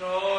No,